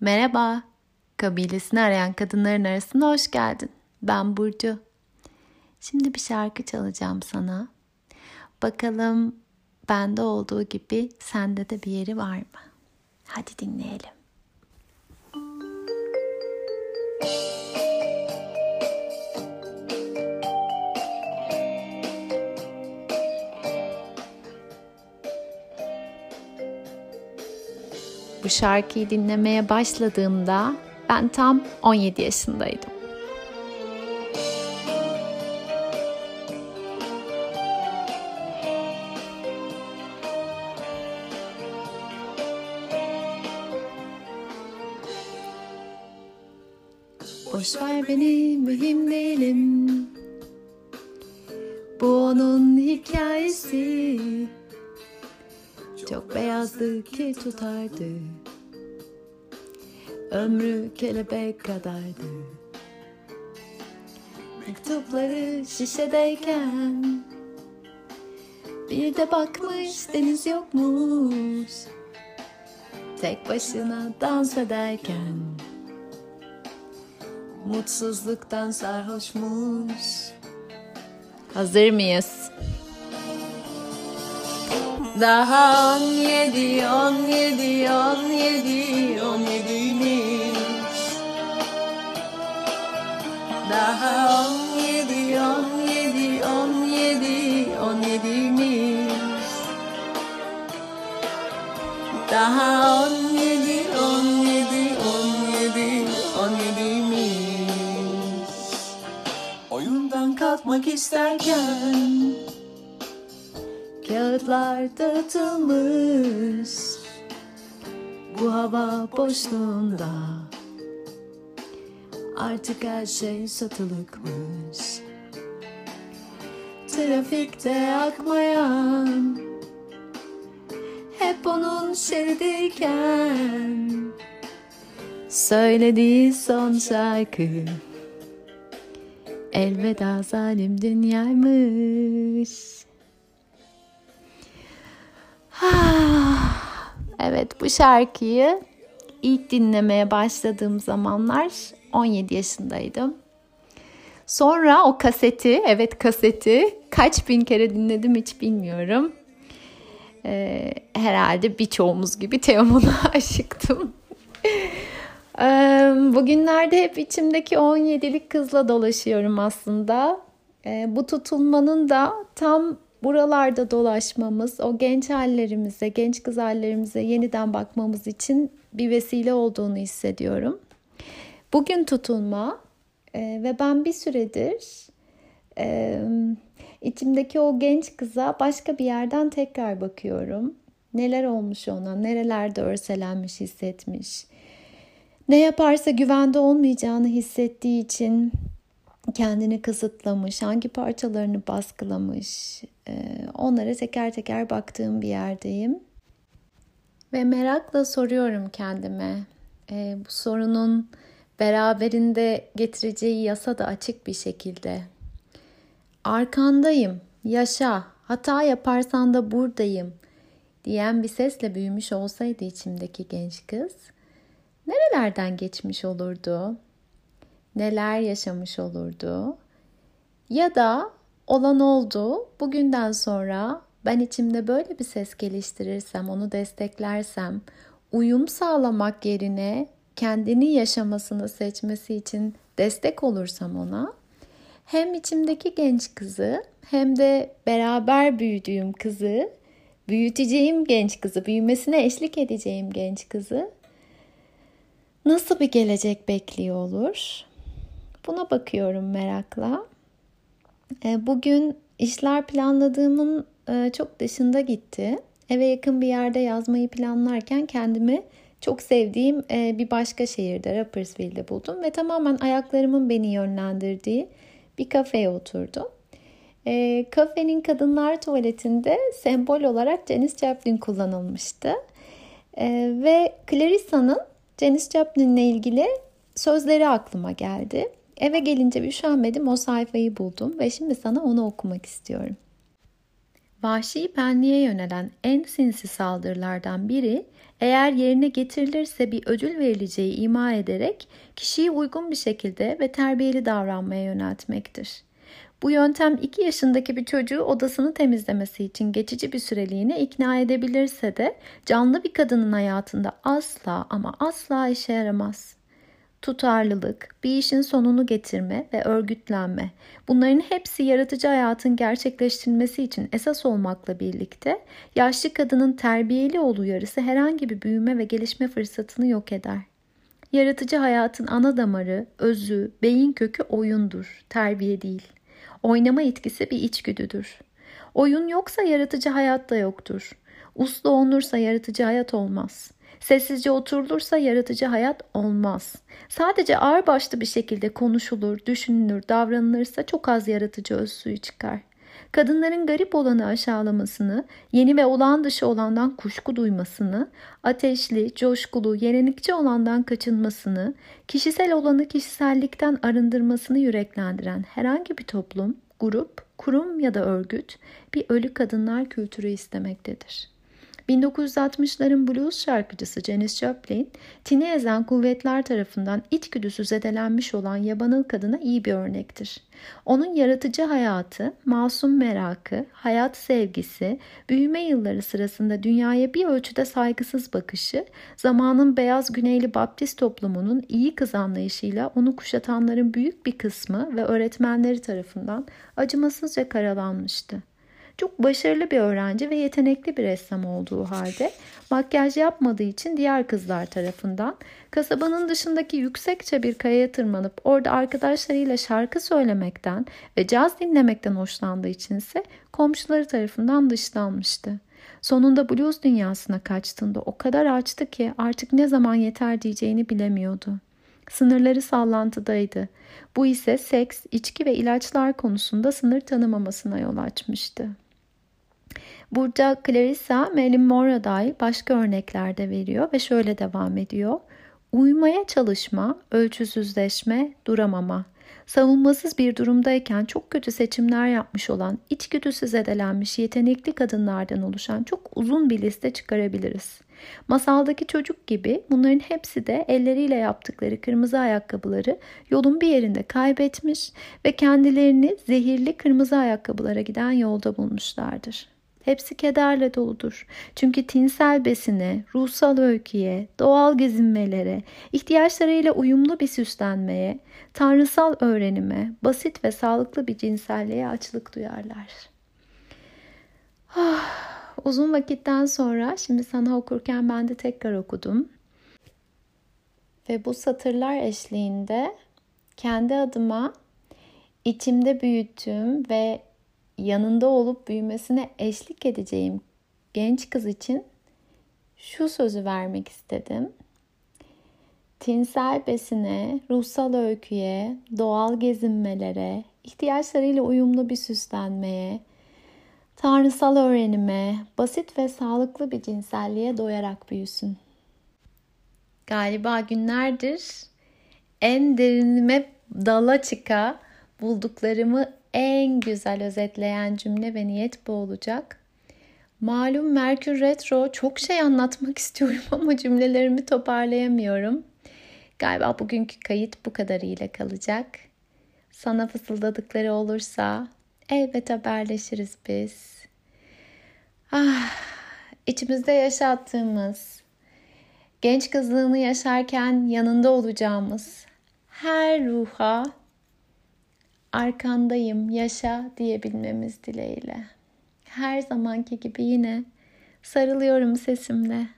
Merhaba, kabilesini arayan kadınların arasına hoş geldin. Ben Burcu. Şimdi bir şarkı çalacağım sana. Bakalım bende olduğu gibi sende de bir yeri var mı? Hadi dinleyelim. Bu şarkıyı dinlemeye başladığımda ben tam 17 yaşındaydım. Boş ver beni mühim değilim. Bu onun hikayesi. Çok beyazdı ki tutardı Ömrü kelebek kadardı Mektupları şişedeyken Bir de bakmış deniz yokmuş Tek başına dans ederken Mutsuzluktan sarhoşmuş Hazır mıyız? Daha on yedi, on yedi, on yedi, on yediymiş. Daha on yedi, on yedi, on yedi, on yediymiş. Daha on yedi, on yedi, on yedi, on yediymiş. Oyundan kalkmak isterken Kağıtlar dağıtılmış Bu hava boşluğunda Artık her şey satılıkmış. Trafikte akmayan Hep onun şeridiyken Söylediği son şarkı. Elveda zalim dünyaymış. Evet bu şarkıyı ilk dinlemeye başladığım zamanlar 17 yaşındaydım. Sonra o kaseti, evet kaseti kaç bin kere dinledim hiç bilmiyorum. Ee, herhalde birçoğumuz gibi Teoman'a aşıktım. ee, bugünlerde hep içimdeki 17'lik kızla dolaşıyorum aslında. Ee, bu tutulmanın da tam buralarda dolaşmamız, o genç hallerimize, genç kız hallerimize yeniden bakmamız için bir vesile olduğunu hissediyorum. Bugün tutulma e, ve ben bir süredir e, içimdeki o genç kıza başka bir yerden tekrar bakıyorum. Neler olmuş ona, nerelerde örselenmiş, hissetmiş. Ne yaparsa güvende olmayacağını hissettiği için kendini kısıtlamış, hangi parçalarını baskılamış, e, onlara teker teker baktığım bir yerdeyim. Ve merakla soruyorum kendime, e, bu sorunun beraberinde getireceği yasa da açık bir şekilde. Arkandayım, yaşa, hata yaparsan da buradayım diyen bir sesle büyümüş olsaydı içimdeki genç kız, nerelerden geçmiş olurdu? neler yaşamış olurdu? Ya da olan oldu, bugünden sonra ben içimde böyle bir ses geliştirirsem, onu desteklersem, uyum sağlamak yerine kendini yaşamasını seçmesi için destek olursam ona, hem içimdeki genç kızı hem de beraber büyüdüğüm kızı, büyüteceğim genç kızı, büyümesine eşlik edeceğim genç kızı nasıl bir gelecek bekliyor olur? Buna bakıyorum merakla. E, bugün işler planladığımın e, çok dışında gitti. Eve yakın bir yerde yazmayı planlarken kendimi çok sevdiğim e, bir başka şehirde Rappersville'de buldum ve tamamen ayaklarımın beni yönlendirdiği bir kafeye oturdum. E, kafenin kadınlar tuvaletinde sembol olarak Janis Joplin kullanılmıştı. E, ve Clarissa'nın Janis Joplin'le ilgili sözleri aklıma geldi. Eve gelince üşenmedim o sayfayı buldum ve şimdi sana onu okumak istiyorum. Vahşi benliğe yönelen en sinsi saldırılardan biri eğer yerine getirilirse bir ödül verileceği ima ederek kişiyi uygun bir şekilde ve terbiyeli davranmaya yöneltmektir. Bu yöntem 2 yaşındaki bir çocuğu odasını temizlemesi için geçici bir süreliğine ikna edebilirse de canlı bir kadının hayatında asla ama asla işe yaramaz tutarlılık, bir işin sonunu getirme ve örgütlenme. Bunların hepsi yaratıcı hayatın gerçekleştirilmesi için esas olmakla birlikte yaşlı kadının terbiyeli ol uyarısı herhangi bir büyüme ve gelişme fırsatını yok eder. Yaratıcı hayatın ana damarı, özü, beyin kökü oyundur, terbiye değil. Oynama etkisi bir içgüdüdür. Oyun yoksa yaratıcı hayat da yoktur. Uslu olunursa yaratıcı hayat olmaz.'' Sessizce oturulursa yaratıcı hayat olmaz. Sadece ağırbaşlı bir şekilde konuşulur, düşünülür, davranılırsa çok az yaratıcı öz suyu çıkar. Kadınların garip olanı aşağılamasını, yeni ve olağan dışı olandan kuşku duymasını, ateşli, coşkulu, yenilikçi olandan kaçınmasını, kişisel olanı kişisellikten arındırmasını yüreklendiren herhangi bir toplum, grup, kurum ya da örgüt bir ölü kadınlar kültürü istemektedir. 1960'ların blues şarkıcısı Janis Joplin, tini ezen kuvvetler tarafından içgüdüsü zedelenmiş olan yabanıl kadına iyi bir örnektir. Onun yaratıcı hayatı, masum merakı, hayat sevgisi, büyüme yılları sırasında dünyaya bir ölçüde saygısız bakışı, zamanın beyaz güneyli baptist toplumunun iyi kız anlayışıyla onu kuşatanların büyük bir kısmı ve öğretmenleri tarafından acımasızca karalanmıştı. Çok başarılı bir öğrenci ve yetenekli bir ressam olduğu halde makyaj yapmadığı için diğer kızlar tarafından kasabanın dışındaki yüksekçe bir kayaya tırmanıp orada arkadaşlarıyla şarkı söylemekten ve caz dinlemekten hoşlandığı içinse komşuları tarafından dışlanmıştı. Sonunda blues dünyasına kaçtığında o kadar açtı ki artık ne zaman yeter diyeceğini bilemiyordu. Sınırları sallantıdaydı. Bu ise seks, içki ve ilaçlar konusunda sınır tanımamasına yol açmıştı. Burada Clarissa Marilyn Monroe'ya dair başka örnekler de veriyor ve şöyle devam ediyor. Uymaya çalışma, ölçüsüzleşme, duramama. Savunmasız bir durumdayken çok kötü seçimler yapmış olan, içgüdüsü zedelenmiş yetenekli kadınlardan oluşan çok uzun bir liste çıkarabiliriz. Masaldaki çocuk gibi bunların hepsi de elleriyle yaptıkları kırmızı ayakkabıları yolun bir yerinde kaybetmiş ve kendilerini zehirli kırmızı ayakkabılara giden yolda bulmuşlardır. Hepsi kederle doludur. Çünkü tinsel besine, ruhsal öyküye, doğal gezinmelere, ihtiyaçlarıyla uyumlu bir süslenmeye, tanrısal öğrenime, basit ve sağlıklı bir cinselliğe açlık duyarlar. Ah, uzun vakitten sonra şimdi sana okurken ben de tekrar okudum. Ve bu satırlar eşliğinde kendi adıma içimde büyüttüğüm ve yanında olup büyümesine eşlik edeceğim genç kız için şu sözü vermek istedim. Tinsel besine, ruhsal öyküye, doğal gezinmelere, ihtiyaçlarıyla uyumlu bir süslenmeye, tanrısal öğrenime, basit ve sağlıklı bir cinselliğe doyarak büyüsün. Galiba günlerdir en derinime dala çıka bulduklarımı en güzel özetleyen cümle ve niyet bu olacak. Malum Merkür Retro çok şey anlatmak istiyorum ama cümlelerimi toparlayamıyorum. Galiba bugünkü kayıt bu kadarıyla kalacak. Sana fısıldadıkları olursa elbet haberleşiriz biz. Ah, içimizde yaşattığımız, genç kızlığını yaşarken yanında olacağımız her ruha arkandayım, yaşa diyebilmemiz dileğiyle. Her zamanki gibi yine sarılıyorum sesimle.